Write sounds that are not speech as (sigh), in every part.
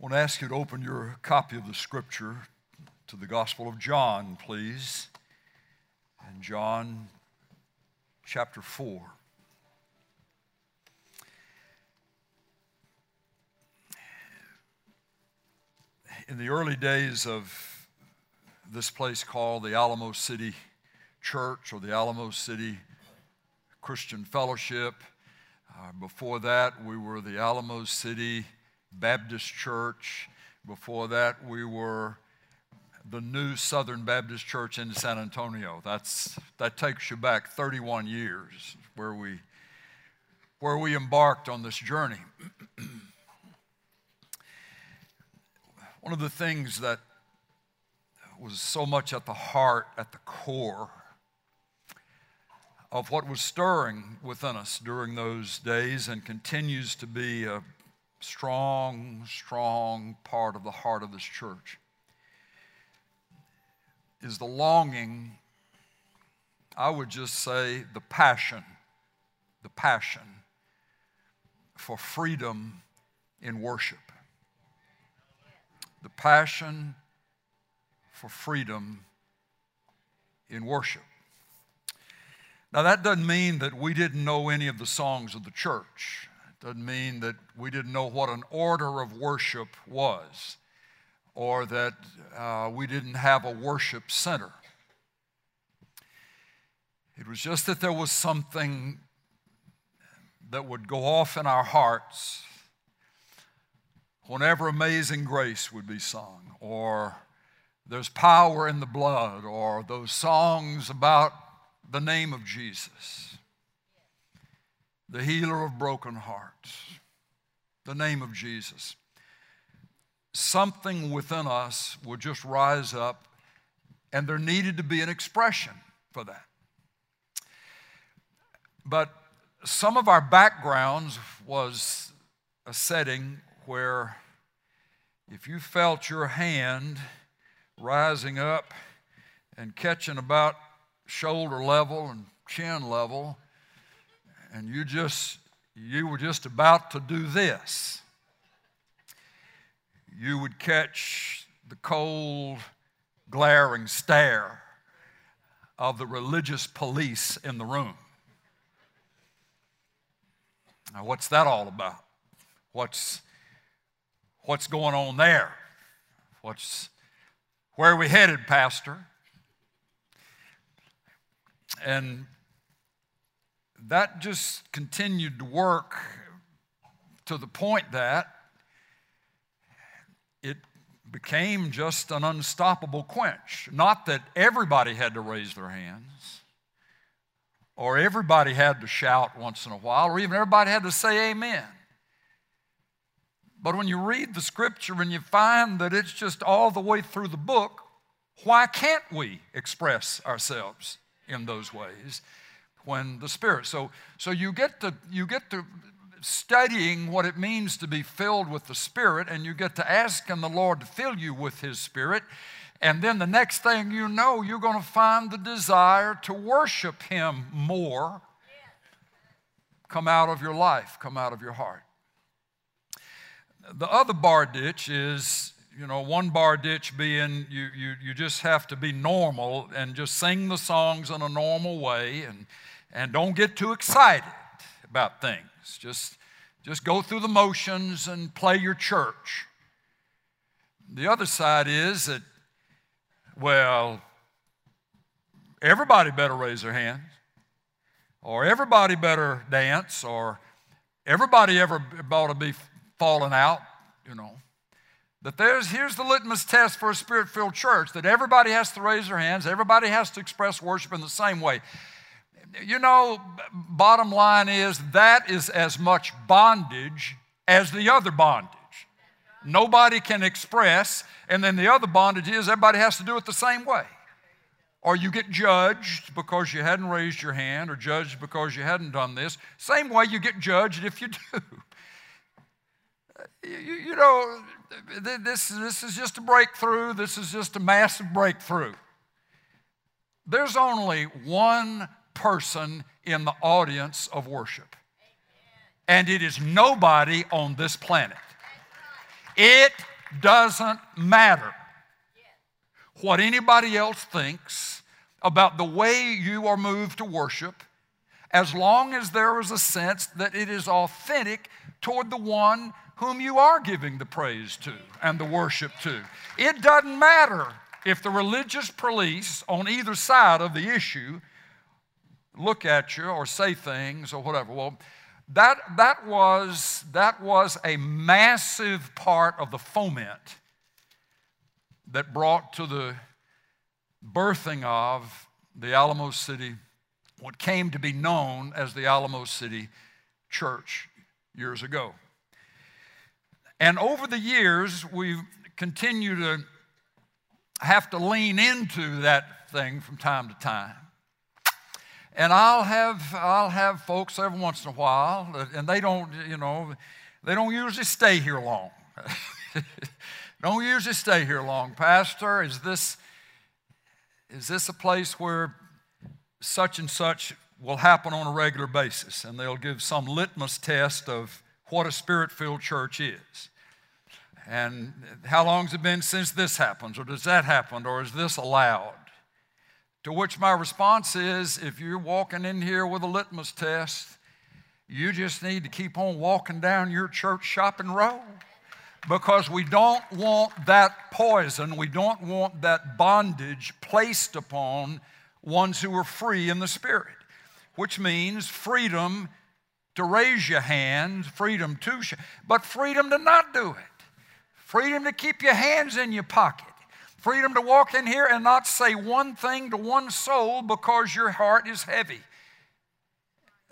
want to ask you to open your copy of the scripture to the Gospel of John, please. And John chapter 4. In the early days of this place called the Alamo City Church or the Alamo City Christian Fellowship, uh, before that, we were the Alamo City Baptist Church. Before that, we were the new Southern Baptist Church in San Antonio. That's, that takes you back 31 years where we, where we embarked on this journey. (clears throat) One of the things that was so much at the heart, at the core of what was stirring within us during those days and continues to be a strong, strong part of the heart of this church is the longing, I would just say the passion, the passion for freedom in worship. The passion for freedom in worship. Now, that doesn't mean that we didn't know any of the songs of the church. Doesn't mean that we didn't know what an order of worship was or that uh, we didn't have a worship center. It was just that there was something that would go off in our hearts whenever Amazing Grace would be sung, or There's Power in the Blood, or those songs about the name of Jesus, the healer of broken hearts, the name of Jesus, something within us would just rise up, and there needed to be an expression for that. But some of our backgrounds was a setting where if you felt your hand rising up and catching about shoulder level and chin level, and you just you were just about to do this, you would catch the cold, glaring stare of the religious police in the room. Now, what's that all about? What's, what's going on there? What's, where are we headed, Pastor? And that just continued to work to the point that it became just an unstoppable quench. Not that everybody had to raise their hands, or everybody had to shout once in a while, or even everybody had to say amen. But when you read the scripture and you find that it's just all the way through the book, why can't we express ourselves in those ways when the Spirit. So, so you get to you get to studying what it means to be filled with the Spirit, and you get to asking the Lord to fill you with His Spirit. And then the next thing you know, you're going to find the desire to worship Him more come out of your life, come out of your heart. The other bar ditch is you know, one bar ditch being you, you, you just have to be normal and just sing the songs in a normal way and, and don't get too excited about things. Just, just go through the motions and play your church. The other side is that, well, everybody better raise their hands, or everybody better dance, or everybody ever ought to be falling out, you know. That there's, here's the litmus test for a spirit filled church that everybody has to raise their hands, everybody has to express worship in the same way. You know, bottom line is that is as much bondage as the other bondage. Nobody can express, and then the other bondage is everybody has to do it the same way. Or you get judged because you hadn't raised your hand, or judged because you hadn't done this. Same way you get judged if you do. (laughs) You, you know, this, this is just a breakthrough. This is just a massive breakthrough. There's only one person in the audience of worship, and it is nobody on this planet. It doesn't matter what anybody else thinks about the way you are moved to worship, as long as there is a sense that it is authentic toward the one whom you are giving the praise to and the worship to. It doesn't matter if the religious police on either side of the issue look at you or say things or whatever. Well, that, that, was, that was a massive part of the foment that brought to the birthing of the Alamo City, what came to be known as the Alamo City Church years ago. And over the years, we've continued to have to lean into that thing from time to time. And I'll have, I'll have folks every once in a while, and they don't, you know, they don't usually stay here long. (laughs) don't usually stay here long. Pastor, is this, is this a place where such and such will happen on a regular basis? And they'll give some litmus test of what a spirit filled church is. And how long has it been since this happens, or does that happen, or is this allowed? To which my response is if you're walking in here with a litmus test, you just need to keep on walking down your church shopping row because we don't want that poison, we don't want that bondage placed upon ones who are free in the Spirit, which means freedom to raise your hand, freedom to, but freedom to not do it, freedom to keep your hands in your pocket Freedom to walk in here and not say one thing to one soul because your heart is heavy.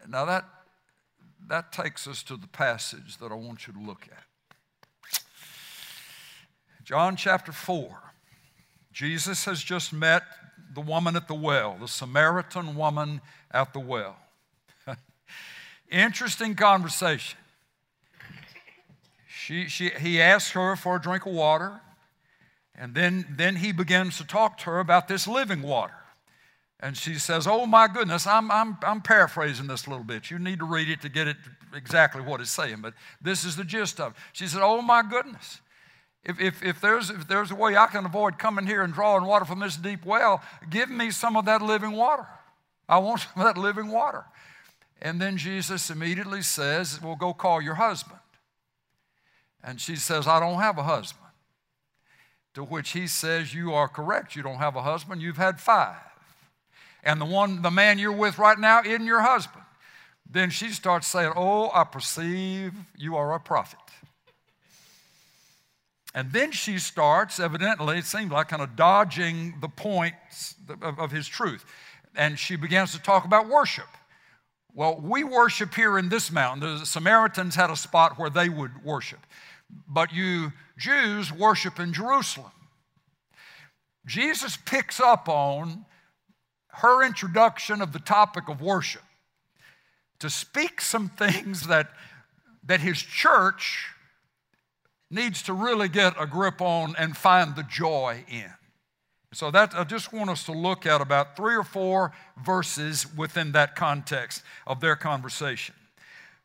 Now, that, that takes us to the passage that I want you to look at. John chapter 4. Jesus has just met the woman at the well, the Samaritan woman at the well. (laughs) Interesting conversation. She, she, he asked her for a drink of water. And then, then he begins to talk to her about this living water. And she says, Oh my goodness, I'm, I'm, I'm paraphrasing this a little bit. You need to read it to get it exactly what it's saying, but this is the gist of it. She said, Oh my goodness. If, if, if, there's, if there's a way I can avoid coming here and drawing water from this deep well, give me some of that living water. I want (laughs) some of that living water. And then Jesus immediately says, Well, go call your husband. And she says, I don't have a husband. To which he says, You are correct. You don't have a husband, you've had five. And the one, the man you're with right now isn't your husband. Then she starts saying, Oh, I perceive you are a prophet. And then she starts, evidently, it seems like kind of dodging the points of, of his truth. And she begins to talk about worship. Well, we worship here in this mountain. The Samaritans had a spot where they would worship but you Jews worship in Jerusalem. Jesus picks up on her introduction of the topic of worship to speak some things that, that his church needs to really get a grip on and find the joy in. So that I just want us to look at about three or four verses within that context of their conversation.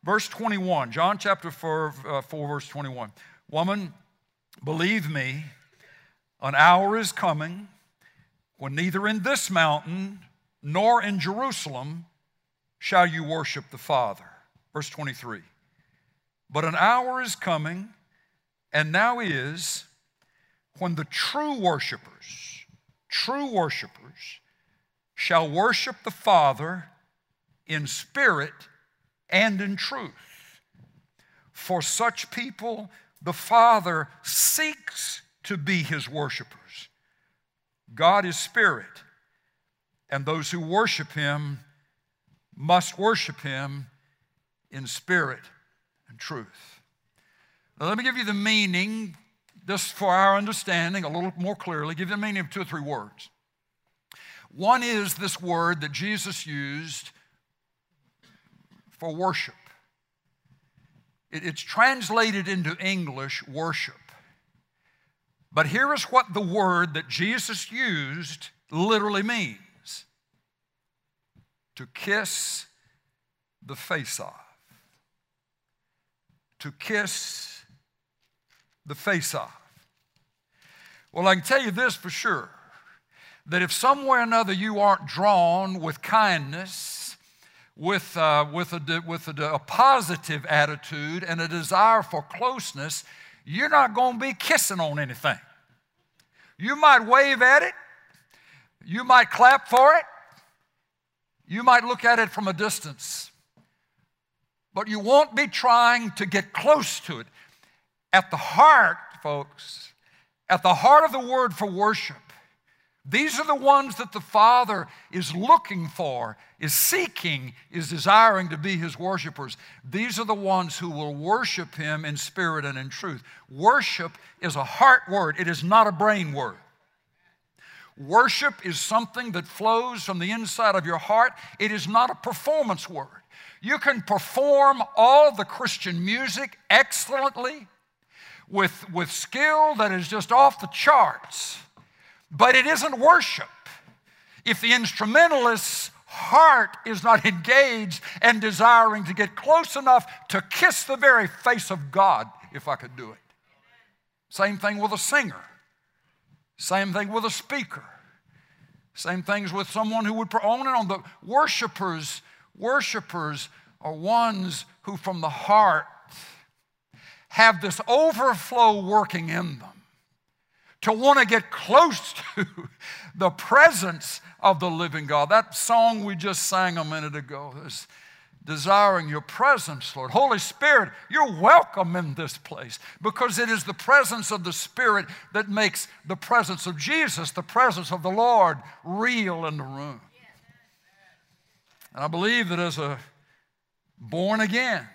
Verse 21, John chapter 4, uh, 4, verse 21. Woman, believe me, an hour is coming when neither in this mountain nor in Jerusalem shall you worship the Father. Verse 23. But an hour is coming, and now is, when the true worshipers, true worshipers, shall worship the Father in spirit and in truth. For such people, the Father seeks to be his worshipers. God is spirit, and those who worship him must worship him in spirit and truth. Now, let me give you the meaning, just for our understanding a little more clearly, give you the meaning of two or three words. One is this word that Jesus used for worship. It's translated into English worship. But here is what the word that Jesus used literally means to kiss the face off. To kiss the face off. Well, I can tell you this for sure that if somewhere or another you aren't drawn with kindness, with, uh, with, a, with a, a positive attitude and a desire for closeness, you're not going to be kissing on anything. You might wave at it, you might clap for it, you might look at it from a distance, but you won't be trying to get close to it. At the heart, folks, at the heart of the word for worship, these are the ones that the Father is looking for, is seeking, is desiring to be His worshipers. These are the ones who will worship Him in spirit and in truth. Worship is a heart word, it is not a brain word. Worship is something that flows from the inside of your heart, it is not a performance word. You can perform all the Christian music excellently with, with skill that is just off the charts but it isn't worship. If the instrumentalist's heart is not engaged and desiring to get close enough to kiss the very face of God, if I could do it. Same thing with a singer. Same thing with a speaker. Same things with someone who would own it on the worshipers. Worshipers are ones who, from the heart, have this overflow working in them to want to get close to (laughs) the presence of the living God. That song we just sang a minute ago is desiring your presence, Lord. Holy Spirit, you're welcome in this place because it is the presence of the Spirit that makes the presence of Jesus, the presence of the Lord, real in the room. And I believe that as a born again,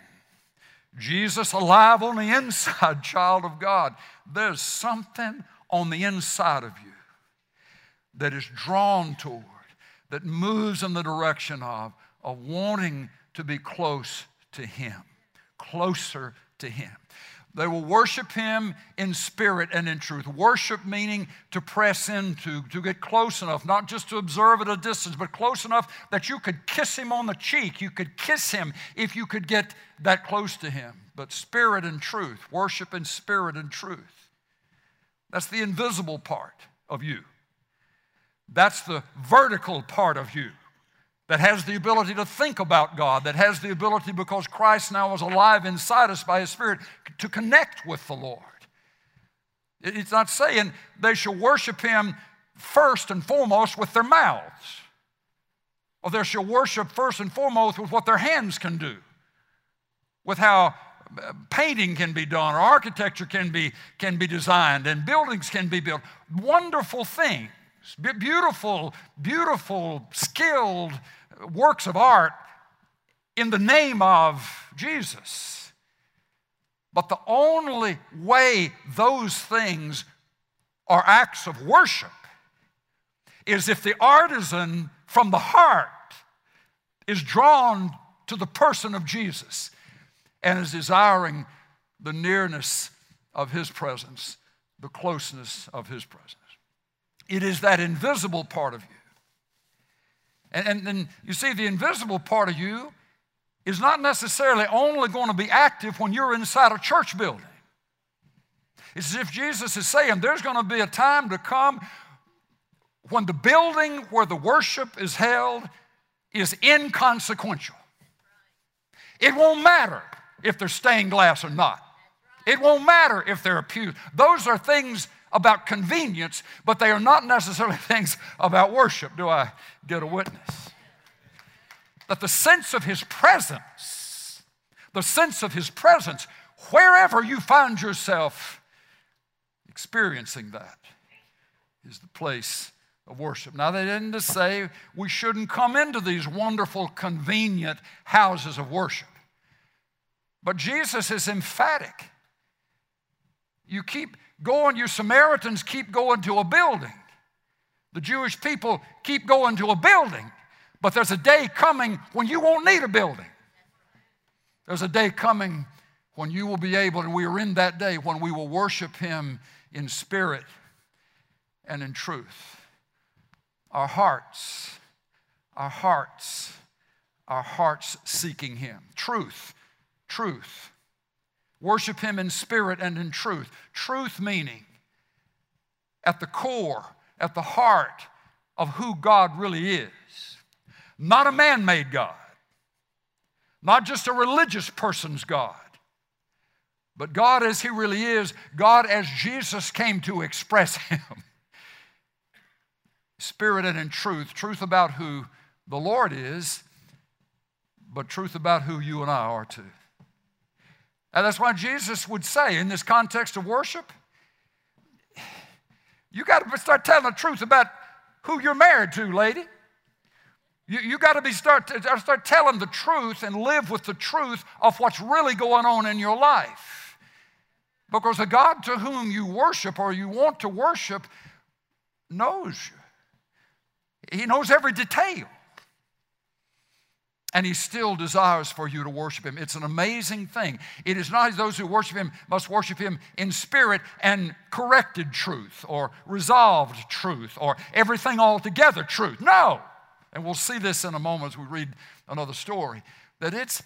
Jesus alive on the inside (laughs) child of God, there's something on the inside of you that is drawn toward, that moves in the direction of, of wanting to be close to Him, closer to Him. They will worship Him in spirit and in truth. Worship meaning to press into, to get close enough, not just to observe at a distance, but close enough that you could kiss Him on the cheek. You could kiss Him if you could get that close to Him. But spirit and truth, worship in spirit and truth. That's the invisible part of you. That's the vertical part of you that has the ability to think about God, that has the ability, because Christ now is alive inside us by His Spirit, to connect with the Lord. It's not saying they shall worship Him first and foremost with their mouths, or they shall worship first and foremost with what their hands can do, with how painting can be done, or architecture can be, can be designed, and buildings can be built. Wonderful things, beautiful, beautiful, skilled works of art in the name of Jesus. But the only way those things are acts of worship is if the artisan from the heart is drawn to the person of Jesus and is desiring the nearness of His presence, the closeness of His presence. It is that invisible part of you. And, then you see, the invisible part of you is not necessarily only going to be active when you're inside a church building. It's as if Jesus is saying there's going to be a time to come when the building where the worship is held is inconsequential. It won't matter if they're stained glass or not. It won't matter if they're a pew. Those are things about convenience, but they are not necessarily (laughs) things about worship. Do I get a witness? That the sense of His presence, the sense of His presence, wherever you find yourself experiencing that, is the place of worship. Now, they didn't just say we shouldn't come into these wonderful, convenient houses of worship. But Jesus is emphatic. You keep going, you Samaritans keep going to a building. The Jewish people keep going to a building. But there's a day coming when you won't need a building. There's a day coming when you will be able, and we are in that day, when we will worship Him in spirit and in truth. Our hearts, our hearts, our hearts seeking Him. Truth truth. Worship Him in spirit and in truth. Truth meaning at the core, at the heart of who God really is. Not a man made God, not just a religious person's God, but God as He really is, God as Jesus came to express (laughs) Him. Spirited in truth, truth about who the Lord is, but truth about who you and I are too. And that's why Jesus would say in this context of worship, you got to start telling the truth about who you're married to, lady. You, you got to be start, start telling the truth and live with the truth of what's really going on in your life. Because the God to whom you worship or you want to worship knows you. He knows every detail. And he still desires for you to worship him. It's an amazing thing. It is not as those who worship him must worship him in spirit and corrected truth or resolved truth or everything altogether truth. No. And we'll see this in a moment as we read another story. That it's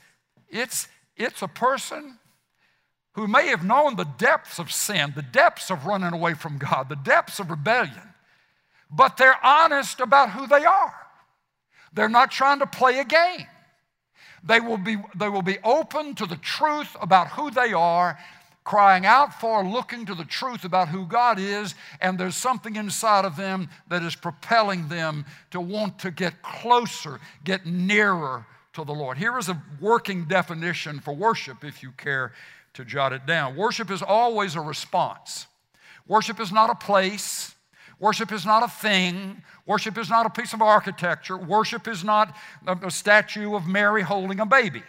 it's it's a person who may have known the depths of sin, the depths of running away from God, the depths of rebellion, but they're honest about who they are. They're not trying to play a game. They will be, they will be open to the truth about who they are, crying out for, looking to the truth about who God is, and there's something inside of them that is propelling them to want to get closer, get nearer to the Lord. Here is a working definition for worship if you care to jot it down. Worship is always a response. Worship is not a place. Worship is not a thing. Worship is not a piece of architecture. Worship is not a statue of Mary holding a baby.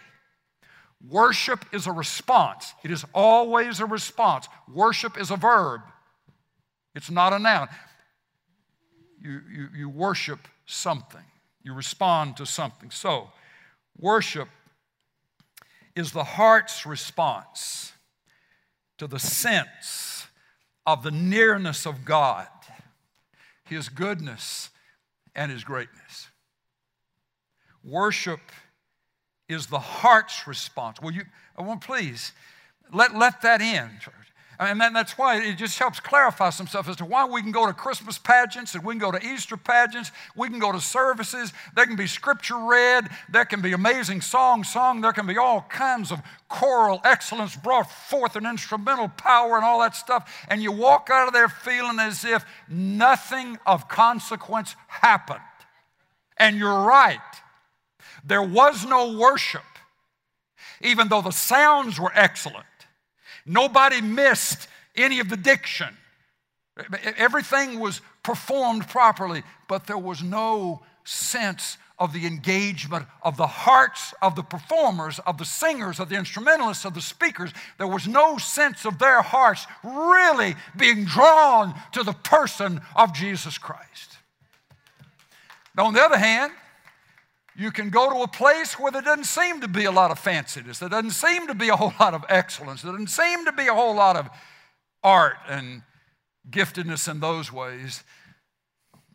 Worship is a response. It is always a response. Worship is a verb, it's not a noun. You, you, you worship something, you respond to something. So, worship is the heart's response to the sense of the nearness of God his goodness, and His greatness. Worship is the heart's response. Will you, I want please, let, let that in. And that's why it just helps clarify some stuff as to why we can go to Christmas pageants and we can go to Easter pageants, we can go to services, there can be scripture read, there can be amazing songs sung, there can be all kinds of choral excellence brought forth and instrumental power and all that stuff. And you walk out of there feeling as if nothing of consequence happened. And you're right. There was no worship, even though the sounds were excellent. Nobody missed any of the diction. Everything was performed properly, but there was no sense of the engagement of the hearts of the performers, of the singers, of the instrumentalists, of the speakers. There was no sense of their hearts really being drawn to the person of Jesus Christ. Now, on the other hand, you can go to a place where there doesn't seem to be a lot of fanciness, there doesn't seem to be a whole lot of excellence, there doesn't seem to be a whole lot of art and giftedness in those ways.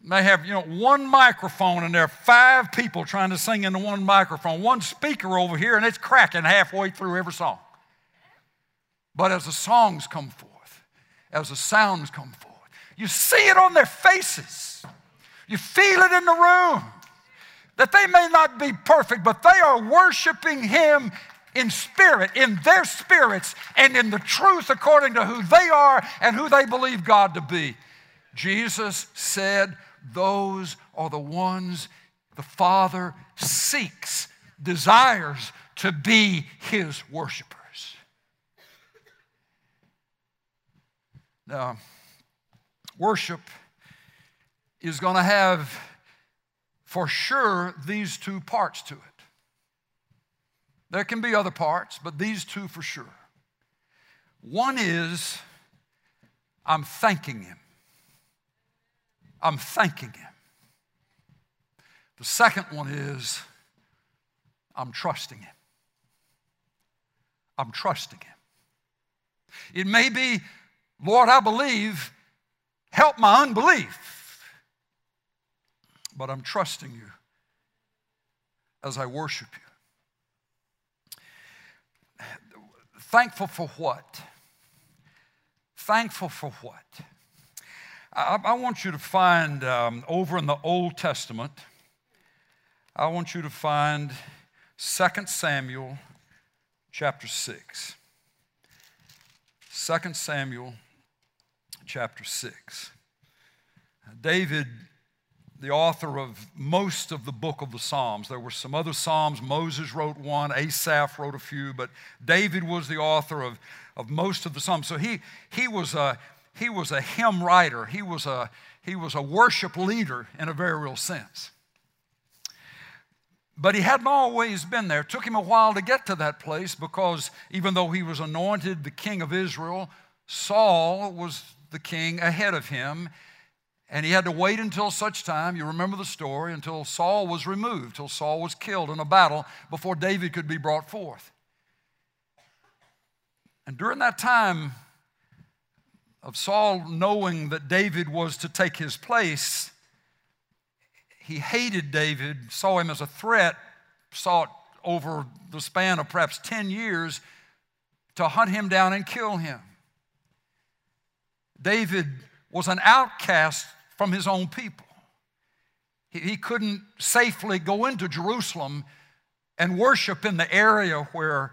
They have, you know, one microphone and there are five people trying to sing into one microphone, one speaker over here, and it's cracking halfway through every song. But as the songs come forth, as the sounds come forth, you see it on their faces. You feel it in the room that they may not be perfect, but they are worshiping Him in spirit, in their spirits, and in the truth according to who they are and who they believe God to be. Jesus said, Those are the ones the Father seeks, desires to be His worshipers. Now, worship is going to have for sure these two parts to it. There can be other parts, but these two for sure. One is, I'm thanking Him. I'm thanking Him. The second one is, I'm trusting Him. I'm trusting Him. It may be, Lord, I believe, help my unbelief but I'm trusting you as I worship you. Thankful for what? Thankful for what? I, I want you to find um, over in the Old Testament, I want you to find 2 Samuel chapter 6. 2 Samuel chapter 6. David, the author of most of the book of the Psalms, there were some other Psalms. Moses wrote one, Asaph wrote a few, but David was the author of, of most of the Psalms. So he, he, was a, he was a hymn writer, he was a, he was a worship leader in a very real sense. But he hadn't always been there. It took him a while to get to that place because even though he was anointed the king of Israel, Saul was the king ahead of him. And he had to wait until such time, you remember the story, until Saul was removed, till Saul was killed in a battle before David could be brought forth. And during that time of Saul knowing that David was to take his place, he hated David, saw him as a threat, sought over the span of perhaps 10 years to hunt him down and kill him. David was an outcast from his own people. He, he couldn't safely go into Jerusalem and worship in the area where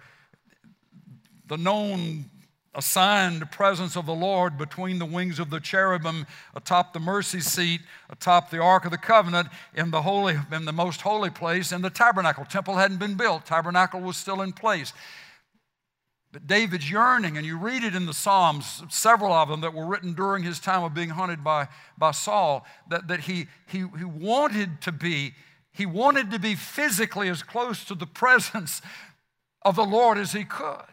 the known assigned presence of the Lord between the wings of the cherubim atop the mercy seat, atop the Ark of the Covenant, in the holy, in the most holy place, in the tabernacle. Temple hadn't been built, tabernacle was still in place. But David's yearning, and you read it in the Psalms, several of them that were written during his time of being hunted by, by Saul, that, that he, he, he wanted to be, he wanted to be physically as close to the (laughs) presence of the Lord as he could.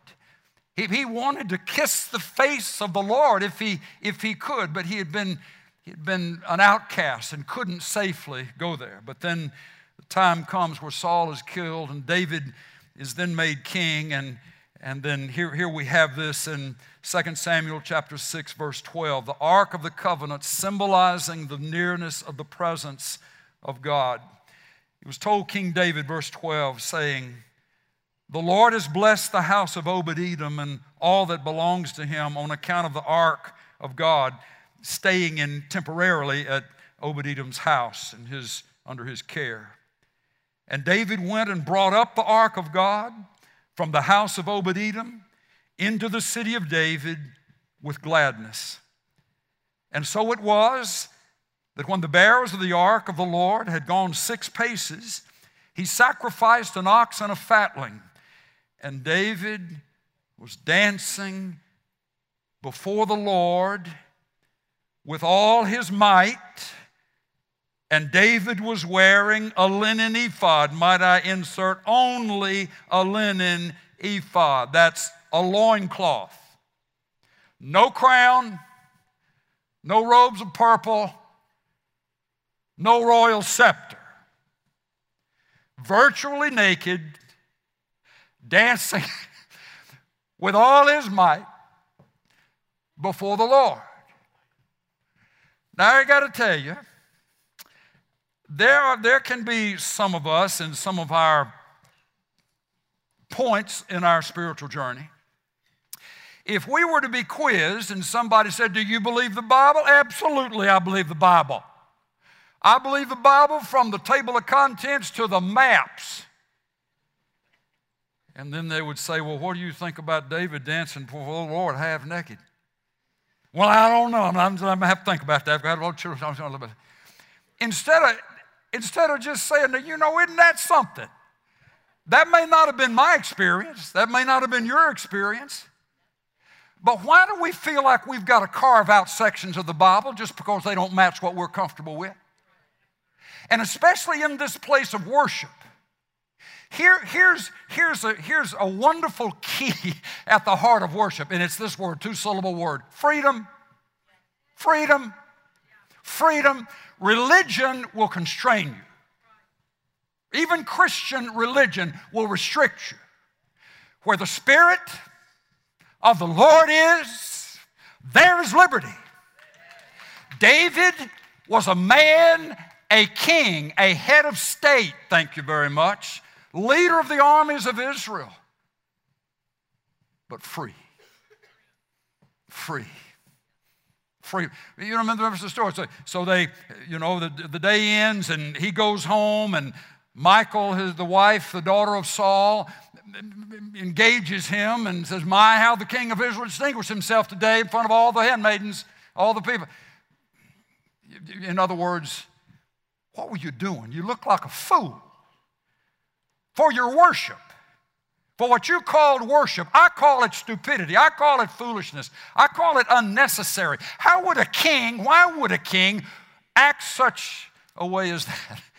He, he wanted to kiss the face of the Lord if he, if he could, but he had, been, he had been an outcast and couldn't safely go there. But then the time comes where Saul is killed and David is then made king and and then here, here we have this in 2 Samuel chapter 6, verse 12. The Ark of the Covenant symbolizing the nearness of the presence of God. It was told King David, verse 12, saying, The Lord has blessed the house of Obed Edom and all that belongs to him on account of the ark of God staying in temporarily at Obed Edom's house and his, under his care. And David went and brought up the ark of God from the house of Obed Edom into the city of David with gladness. And so it was that when the bearers of the ark of the Lord had gone six paces, he sacrificed an ox and a fatling. And David was dancing before the Lord with all his might and David was wearing a linen ephod. Might I insert only a linen ephod? That's a loincloth. No crown, no robes of purple, no royal scepter. Virtually naked, dancing (laughs) with all his might before the Lord. Now I got to tell you, there, are, there can be some of us in some of our points in our spiritual journey. If we were to be quizzed and somebody said, Do you believe the Bible? Absolutely, I believe the Bible. I believe the Bible from the table of contents to the maps. And then they would say, Well, what do you think about David dancing before the Lord half naked? Well, I don't know. I'm, I'm, going to have to think about that. I've got a little children. Instead of, instead of just saying, you know, isn't that something? That may not have been my experience, that may not have been your experience. But why do we feel like we've got to carve out sections of the Bible just because they don't match what we're comfortable with? And especially in this place of worship. Here, here's, here's, a, here's a wonderful (laughs) key at the heart of worship, and it's this word, two syllable word freedom. Freedom. Freedom. Religion will constrain you. Even Christian religion will restrict you. Where the Spirit of the Lord is, there is liberty. David was a man, a king, a head of state, thank you very much, leader of the armies of Israel, but free. Free free. You remember the story? So, so they, you know, the, the day ends and he goes home and Michal, his, the wife, the daughter of Saul, engages him and says, My, how the king of Israel distinguished himself today in front of all the handmaidens, all the people. In other words, what were you doing? You look like a fool for your worship. For what you called worship, I call it stupidity. I call it foolishness. I call it unnecessary. How would a king, why would a king act such a way as that? (laughs)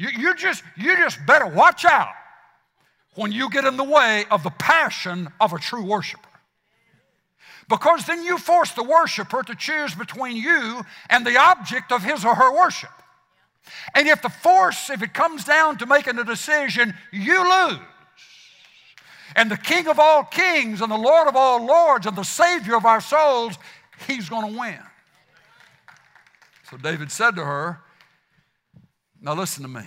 You, you, just, you just better watch out when you get in the way of the passion of a true worshiper. Because then you force the worshiper to choose between you and the object of his or her worship. And if the force, if it comes down to making a decision, you lose. And the King of all kings and the Lord of all lords and the Savior of our souls, he's going to win. So David said to her, Now listen to me.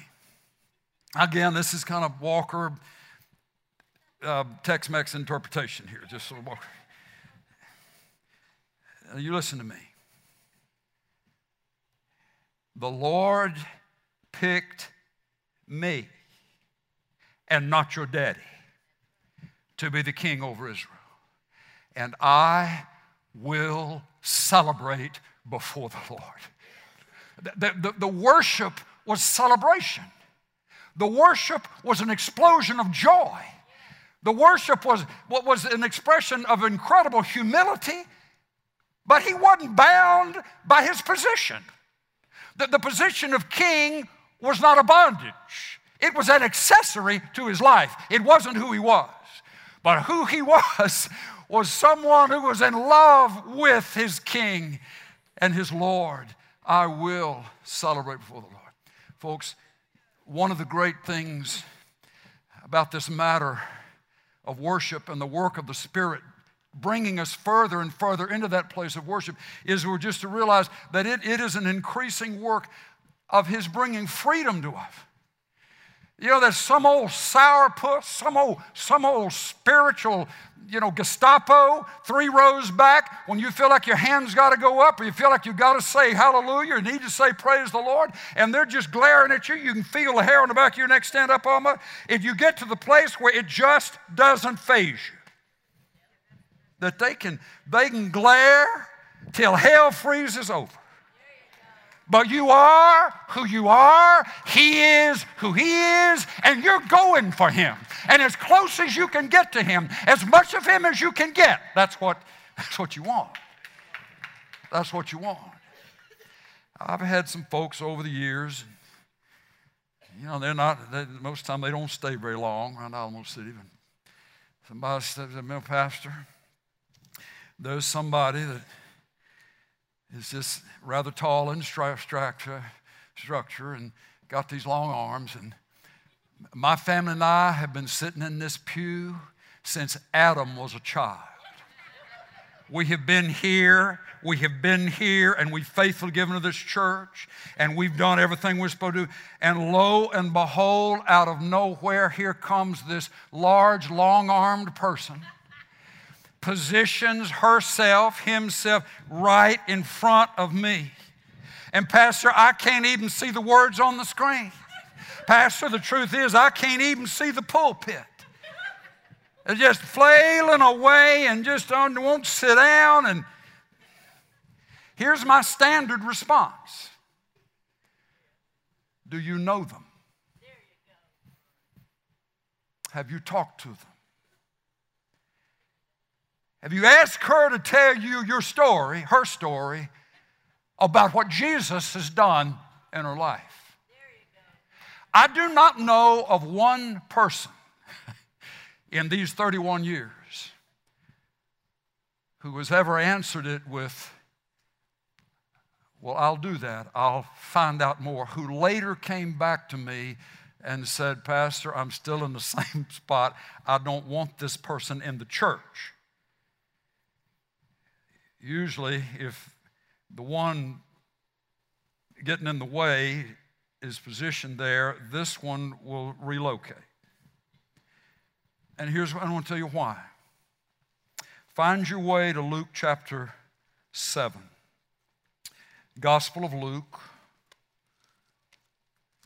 Again, this is kind of Walker uh, Tex Mex interpretation here, just so Walker. You listen to me. The Lord picked me and not your daddy to be the king over Israel. And I will celebrate before the Lord. The, the, the, worship was celebration. The worship was an explosion of joy. The worship was what was an expression of incredible humility, but he wasn't bound by his position. The, the position of king was not a bondage, it was an accessory to his life. It wasn't who he was. But who he (laughs) was was someone who was in love with his king and his Lord. I will celebrate before the Lord. Folks, one of the great things about this matter of worship and the work of the Spirit bringing us further and further into that place of worship is we're just to realize that it, it is an increasing work of His bringing freedom to us. You know, there's some old sourpuss, some old, some old spiritual, you know, Gestapo, three rows back, when you feel like your hands got to go up or you feel like you got to say hallelujah or need to say praise the Lord, and they're just glaring at you. You can feel the hair on the back of your neck stand up almost. If you get to the place where it just doesn't faze you, that they can, they can glare till hell freezes over. But you are who you are, He is who He is, and you're going for Him. And as close as you can get to Him, as much of Him as you can get, that's what, that's what you want. That's what you want. I've had some folks over the years, you know, they're not, they, most of the time they don't stay very long around Alamo City. But somebody says, said, Pastor, there's somebody that is just rather tall in structure, structure and got these long arms. And my family and I have been sitting in this pew since Adam was a child. We have been here, we have been here, and we've faithfully given to this church, and we've done everything we're supposed to do. And lo and behold, out of nowhere, here comes this large, long armed person positions herself, himself, right in front of me. And, Pastor, I can't even see the words on the screen. Pastor, the truth is, I can't even see the pulpit. They're just flailing away and just won't sit down. And here's my standard response Do you know them? Have you talked to them? Have you asked her to tell you your story, her story, about what Jesus has done in her life? I do not know of one person (laughs) in these 31 years who has ever answered it with, Well, I'll do that. I'll find out more. Who later came back to me and said, Pastor, I'm still in the (laughs) same spot. I don't want this person in the church. Usually, if the one getting in the way is positioned there, this one will relocate. And here's what I want to tell you why. Find your way to Luke chapter 7. Gospel of Luke.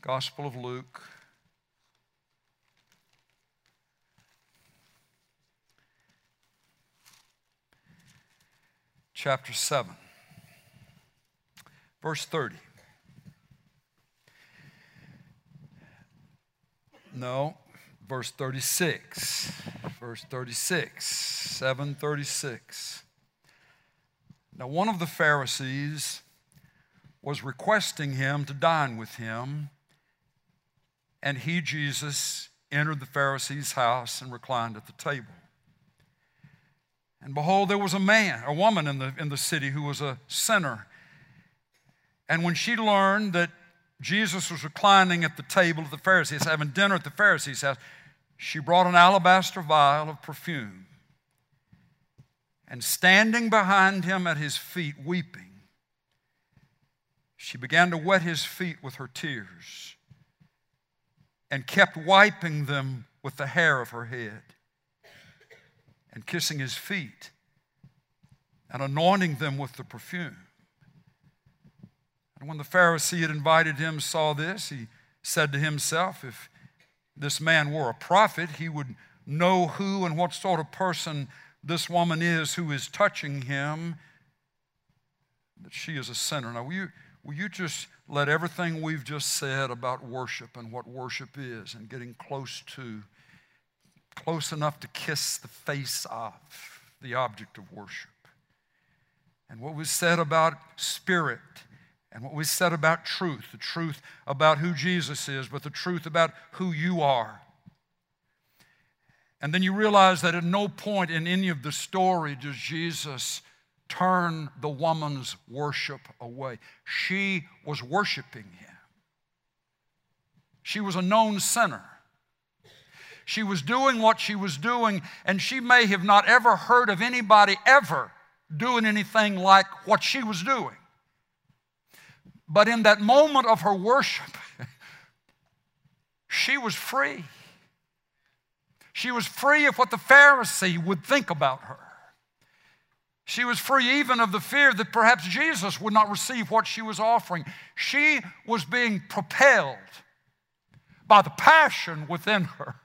Gospel of Luke. Chapter 7, verse 30. No, verse 36. Verse 36, 736. Now, one of the Pharisees was requesting him to dine with him, and he, Jesus, entered the Pharisee's house and reclined at the table. And behold, there was a man, a woman in the, in the city who was a sinner. And when she learned that Jesus was reclining at the table of the Pharisees, having dinner at the Pharisees' house, she brought an alabaster vial of perfume. And standing behind him at his feet, weeping, she began to wet his feet with her tears and kept wiping them with the hair of her head and kissing his feet and anointing them with the perfume. And when the Pharisee had invited him saw this, he said to himself, If this man were a prophet, he would know who and what sort of person this woman is who is touching him, that she is a sinner. Now, will you, will you just let everything we've just said about worship and what worship is and getting close to, close enough to kiss the face of the object of worship, and what was said about spirit and what was said about truth the truth about who Jesus is, but the truth about who you are. And then you realize that at no point in any of the story does Jesus turn the woman's worship away. She was worshiping him, she was a known sinner. She was doing what she was doing, and she may have not ever heard of anybody ever doing anything like what she was doing. But in that moment of her worship, (laughs) she was free. She was free of what the Pharisee would think about her. She was free even of the fear that perhaps Jesus would not receive what she was offering. She was being propelled by the passion within her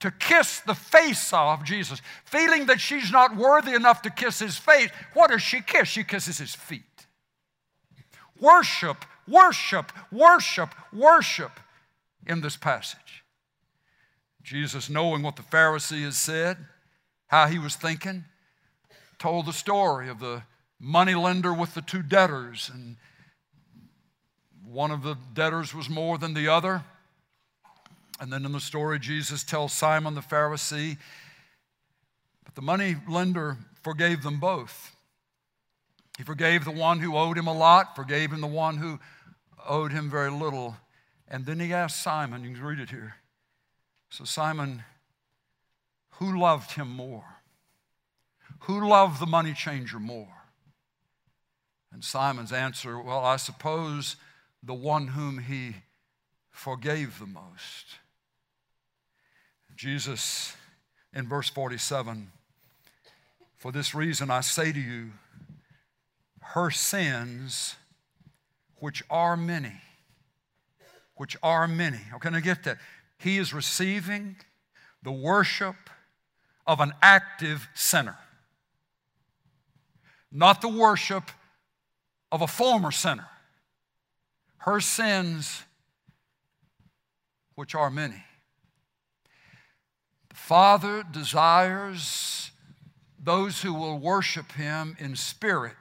to kiss the face of Jesus, feeling that she's not worthy enough to kiss his face. What does she kiss? She kisses his feet. Worship, worship, worship, worship in this passage. Jesus, knowing what the Pharisee has said, how he was thinking, told the story of the money lender with the two debtors, and one of the debtors was more than the other. And then in the story, Jesus tells Simon the Pharisee, but the money lender forgave them both. He forgave the one who owed him a lot, forgave him the one who owed him very little. And then he asked Simon, you can read it here. So, Simon, who loved him more? Who loved the money changer more? And Simon's answer, well, I suppose the one whom he forgave the most. Jesus, in verse 47, for this reason I say to you, her sins, which are many, which are many. Can I get that? He is receiving the worship of an active sinner, not the worship of a former sinner. Her sins, which are many. The Father desires those who will worship Him in spirit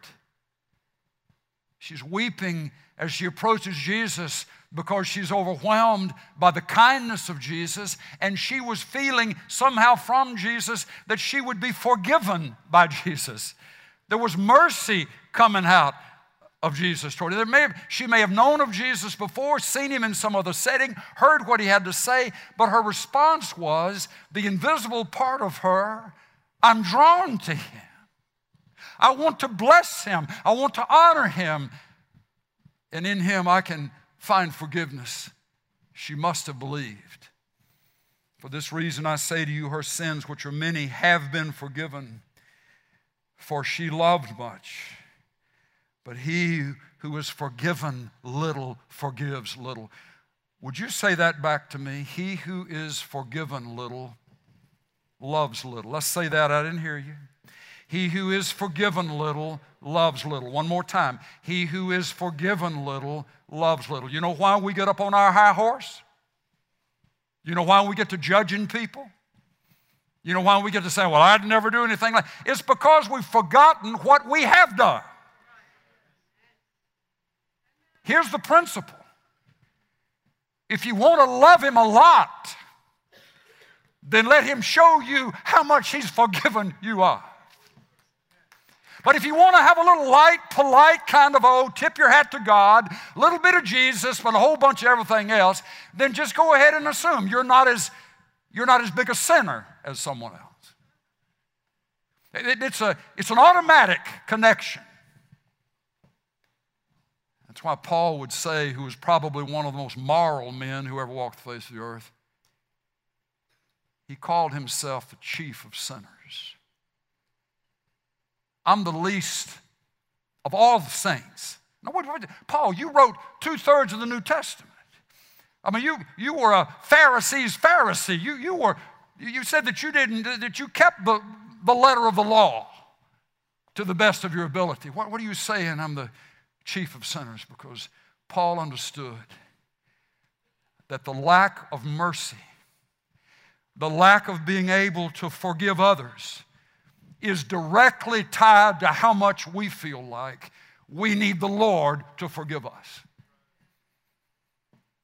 She's weeping as she approaches Jesus because she's overwhelmed by the kindness of Jesus, and she was feeling somehow from Jesus that she would be forgiven by (laughs) Jesus. There was mercy coming out of Jesus toward her. May have, she may have known of Jesus before, seen him in some other setting, heard what he had to say, but her response was the invisible part of her, I'm drawn to him. I want to bless him. I want to honor him. And in him I can find forgiveness. She must have believed. For this reason I say to you, her sins, which are many, have been forgiven. for she loved much. But he who is forgiven little forgives little. Would you say that back to me? He who is forgiven little loves little. Let's say that. I didn't hear you. He who is forgiven little loves little. One more time. He who is forgiven little loves little. You know why we get up on our high horse? You know why we get to judging people? You know why we get to say, well, I'd never do anything like It's because we've forgotten what we have done. Here's the principle. If you want to love him a lot, then let him show you how much he's forgiven you of. But if you want to have a little light, polite kind of, oh, tip your hat to God, a little bit of Jesus, but a whole bunch of everything else, then just go ahead and assume you're not as, you're not as big a sinner as someone else. It, it's, a, it's an automatic connection. Why Paul would say, who was probably one of the most moral men who ever walked the face of the earth, he called himself the chief of sinners. I'm the least of all the saints. Now, what, what, Paul, you wrote two thirds of the New Testament. I mean, you, you were a Pharisee's Pharisee. You, you, were, you said that you didn't, that you kept the, the letter of the law to the best of your ability. What, what are you saying? I'm the chief of sinners because Paul understood that the lack of mercy, the lack of being able to forgive others, is directly tied to how much we feel like we need the Lord to forgive us.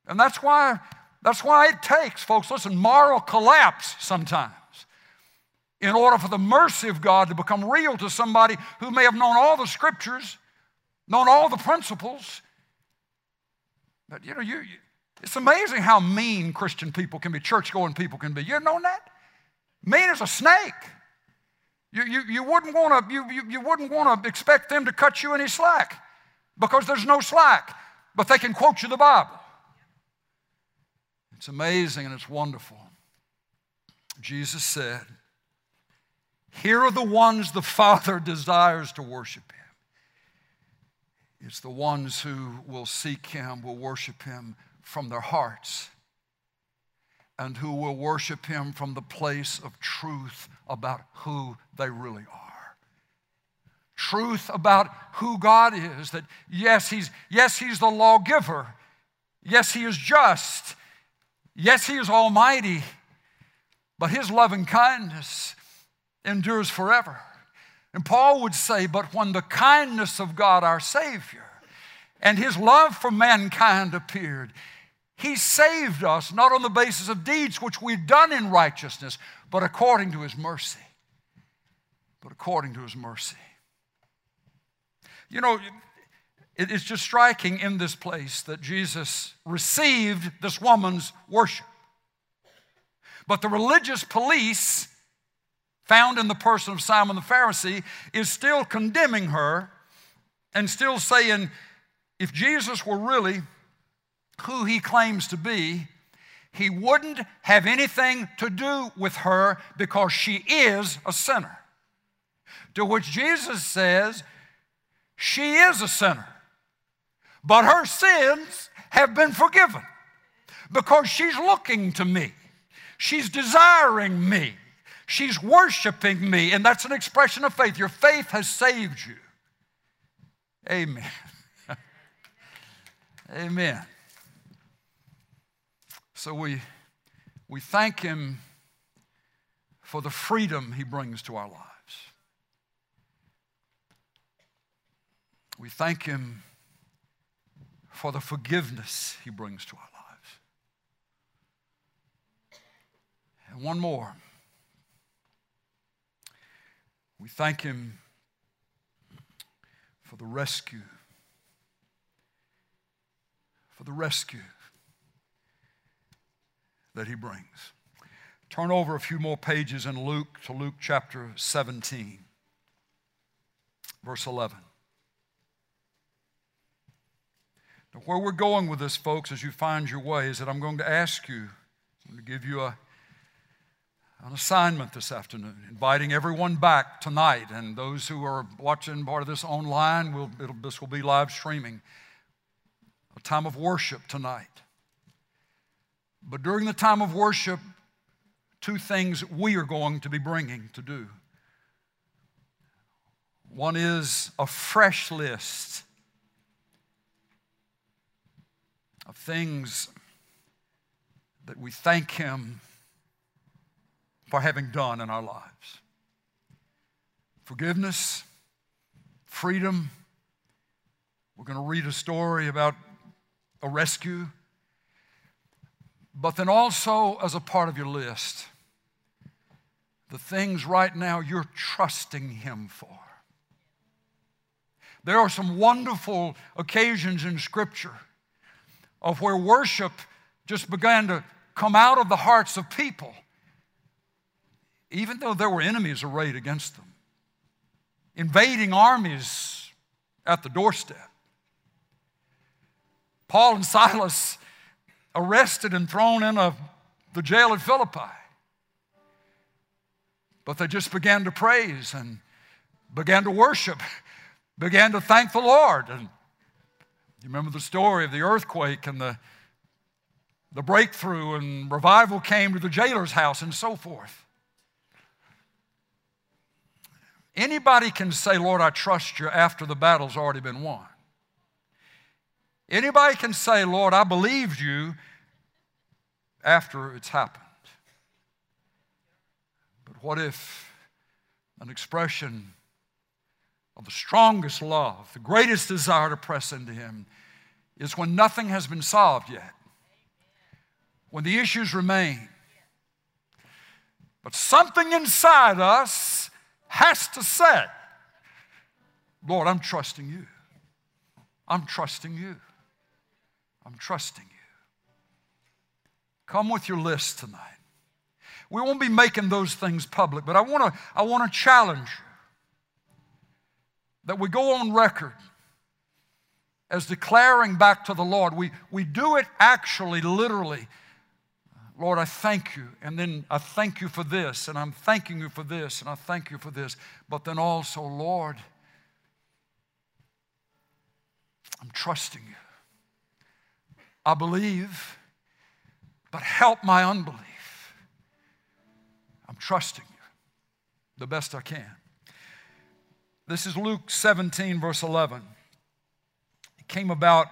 And that's why, that's why it takes, folks, listen, moral collapse sometimes in order for the mercy of God to become real to somebody who may have known all the scriptures, known all the principles. But you know, you, you it's amazing how mean Christian people can be, church going people can be. You known that? Mean as a snake. You, you, you wouldn't want to you, you, you wouldn't want to expect them to cut you any slack because there's no slack, but they can quote you the Bible. It's amazing and it's wonderful. Jesus said, Here are the ones the Father (laughs) desires to worship Him. It's the ones who will seek Him, will worship Him from their hearts and who will worship him from the place of truth about who they really are. Truth about who God is, that yes, he's, yes, he's the lawgiver. Yes, he is just. Yes, he is almighty. But his loving kindness endures forever. And Paul would say, but when the kindness of God our Savior and his love for mankind appeared, he saved us not on the basis of deeds which we've done in righteousness, but according to His mercy. But according to His mercy. You know, it's just striking in this place that Jesus received this woman's worship. But the religious police, found in the person of Simon the Pharisee, is still condemning her and still saying, if Jesus were really who he claims to be, he wouldn't have anything to do with her because she is a sinner. To which Jesus says, She is a sinner, but her sins have been forgiven because she's looking to me, she's desiring me, she's worshiping me, and that's an expression of faith. Your faith has saved you. Amen. (laughs) Amen. So we, we thank Him for the freedom He brings to our lives. We thank Him for the forgiveness He brings to our lives. And one more. We thank Him for the rescue. For the rescue that he brings. Turn over a few more pages in Luke to Luke chapter 17, verse 11. Now, where we're going with this, folks, as you find your way, is that I'm going to ask you, I'm going to give you a, an assignment this afternoon, inviting everyone back tonight, and those who are watching part of this online, will this will be live streaming. A time of worship tonight. But during the time of worship, two things we are going to be bringing to do. One is a fresh list of things that we thank Him for having done in our lives forgiveness, freedom. We're going to read a story about a rescue. But then also, as a part of your list, the things right now you're trusting Him for. There are some wonderful occasions in Scripture of where worship just began to come out of the hearts of people, even though there were enemies arrayed against them, invading armies at the doorstep. Paul and Silas arrested and thrown in a, the jail at Philippi. But they just began to praise and began to worship, began to thank the Lord. And you remember the story of the earthquake and the, the breakthrough, and revival came to the jailer's house and so forth. Anybody can say, Lord, I trust you after the battle's already been won. Anybody can say, Lord, I believed you after it's happened. But what if an expression of the strongest love, the greatest desire to press into Him, is when nothing has been solved yet, when the issues remain. But something inside us has to say, Lord, I'm trusting you. I'm trusting you. I'm trusting you. Come with your list tonight. We won't be making those things public, but I want to I want to challenge you that we go on record as declaring back to the Lord. We, we do it actually, literally. Lord, I thank you. And then I thank you for this, and I'm thanking you for this, and I thank you for this. But then also, Lord, I'm trusting you. I believe, but help my unbelief. I'm trusting you the best I can. This is Luke 17, verse 11. It came about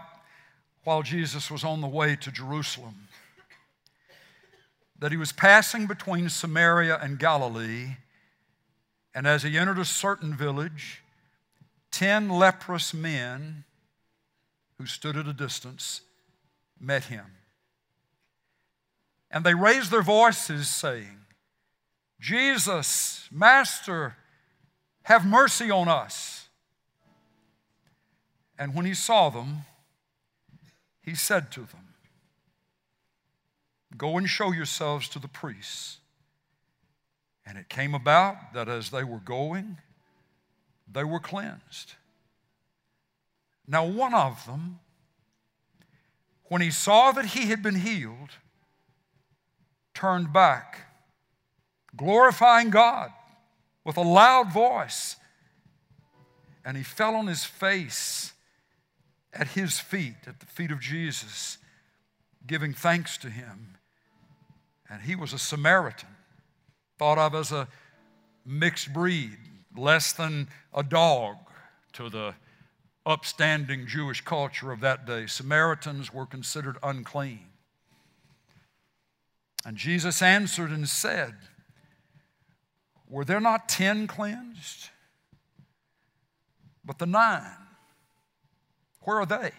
while Jesus was on the way to Jerusalem that he was passing between Samaria and Galilee, and as he entered a certain village, ten leprous men who stood at a distance met him. And they raised their voices, saying, Jesus, Master, have mercy on us. And when he saw them, he said to them, Go and show yourselves to the priests. And it came about that as they were going, they were cleansed. Now, one of them, when he saw that he had been healed, turned back, glorifying God with a loud voice. And he fell on his face at his feet, at the feet of Jesus, giving thanks to him. And he was a Samaritan, thought of as a mixed breed, less than a dog to the upstanding Jewish culture of that day. Samaritans were considered unclean. And Jesus answered and said, Were there not ten cleansed? But the nine, where are they?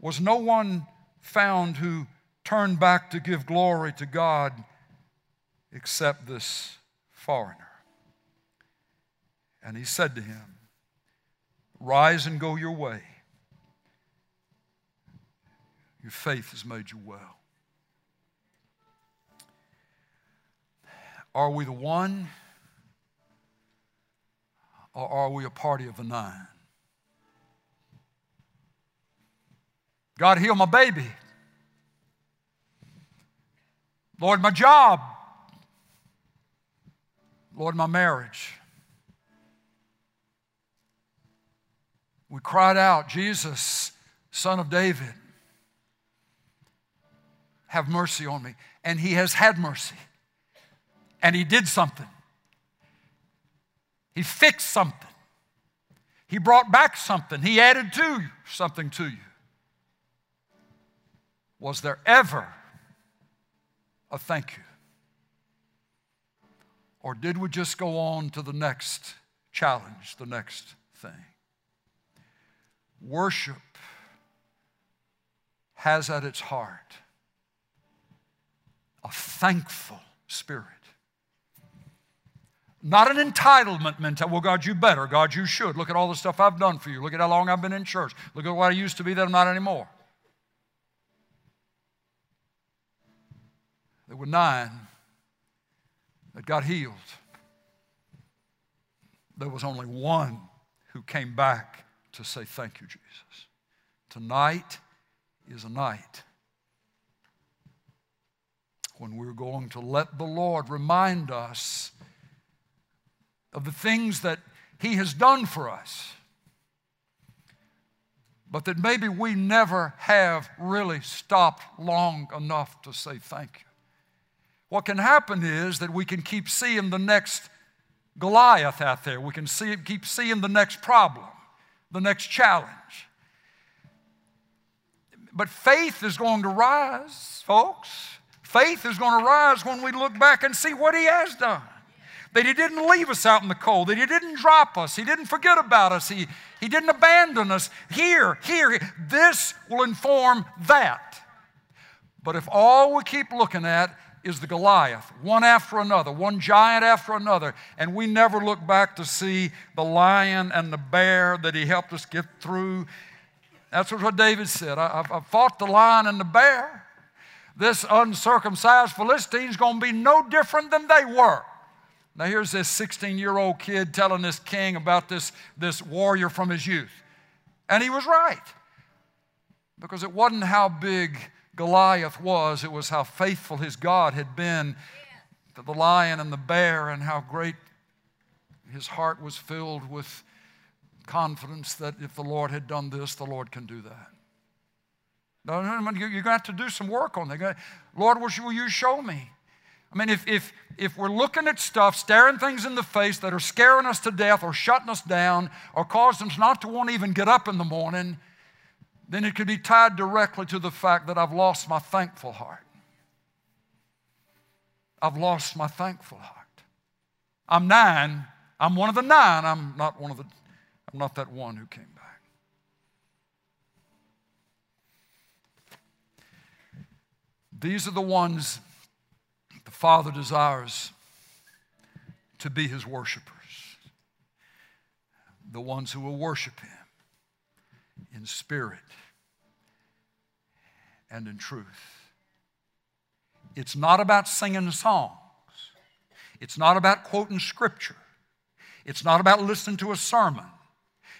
Was no one found who turned back to give glory to God except this foreigner? And he said to him, Rise and go your way. Your faith has made you well. Are we the one or are we a party of the nine? God, heal my baby. Lord, my job Lord, my marriage. We cried out, Jesus, Son of David, have mercy on me. And He has had mercy. And He did something. He fixed something. He brought back something. He added to something to you. Was there ever a thank you? Or did we just go on to the next challenge, the next thing? Worship has at its heart a thankful spirit. Not an entitlement mentality. Well, God, you better. God, you should. Look at all the stuff I've done for you. Look at how long I've been in church. Look at what I used to be that I'm not anymore. There were nine that got healed. There was only one who came back to say, Thank you, Jesus. Tonight is a night when we're going to let the Lord remind us of the things that He has done for us, but that maybe we never have really stopped long enough to say thank you. What can happen is that we can keep seeing the next Goliath out there. We can see, keep seeing the next problem, the next challenge. But faith is going to rise, folks. Faith is going to rise when we look back and see what He has done that He didn't leave us out in the cold, that He didn't drop us, He didn't forget about us, He, he didn't abandon us. Here, here, this will inform that. But if all we keep looking at is the Goliath, one after another, one giant after another, and we never look back to see the lion and the bear that he helped us get through. That's what David said. I, have fought the lion and the bear. This uncircumcised Philistine's going to be no different than they were. Now, here's this 16 year old kid telling this king about this, this warrior from his youth. And he was right. Because it wasn't how big Goliath was, it was how faithful his God had been to the lion and the bear, and how great his heart was filled with confidence that if the Lord had done this, the Lord can do that. You're going to have to do some work on that. Lord, will you show me? I mean, if, if, if we're looking at stuff, staring things in the face that are scaring us to death or shutting us down or causing us not to want to even get up in the morning, then it could be tied directly to the fact that I've lost my thankful heart. I've lost my thankful heart. I'm nine. I'm one of the nine. I'm not one of the, I'm not that one who came back. These are the ones the Father desires to be his worshipers, the ones who will worship him in spirit and in truth. It's not about singing songs. It's not about quoting scripture. It's not about listening to a sermon.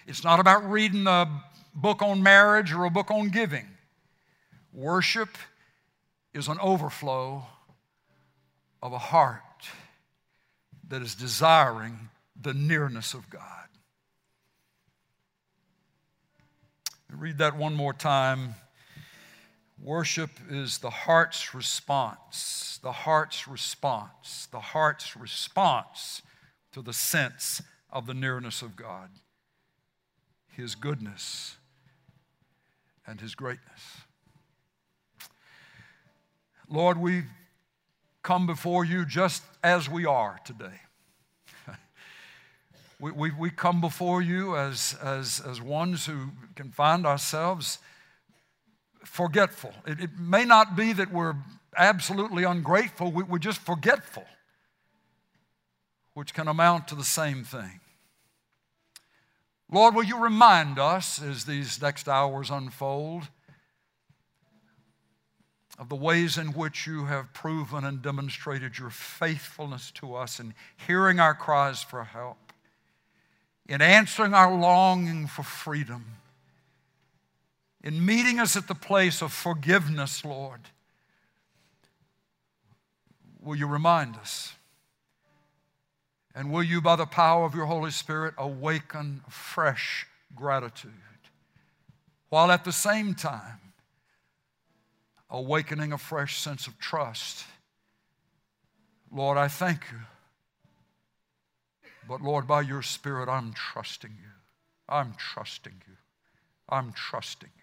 It's not about reading a book on marriage or a book on giving. Worship is an overflow of a heart that is desiring the nearness of God. Read that one more time. Worship is the heart's response, the heart's response, the heart's response to the sense of the nearness of God, His goodness, and His greatness. Lord, we come before you just as we are today. (laughs) we, we, we come before you as, as, as ones who can find ourselves forgetful. It, it may not be that we're absolutely ungrateful, we, we're just forgetful, which can amount to the same thing. Lord, will you remind us as these next hours unfold? of the ways in which you have proven and demonstrated your faithfulness to us in hearing our cries for help, in answering our longing for freedom, in meeting us at the place of forgiveness, Lord. Will you remind us And will you, by the power of your Holy Spirit, awaken fresh gratitude while at the same time awakening a fresh sense of trust? Lord, I thank you. But Lord, by your Spirit, I'm trusting you. I'm trusting you. I'm trusting you.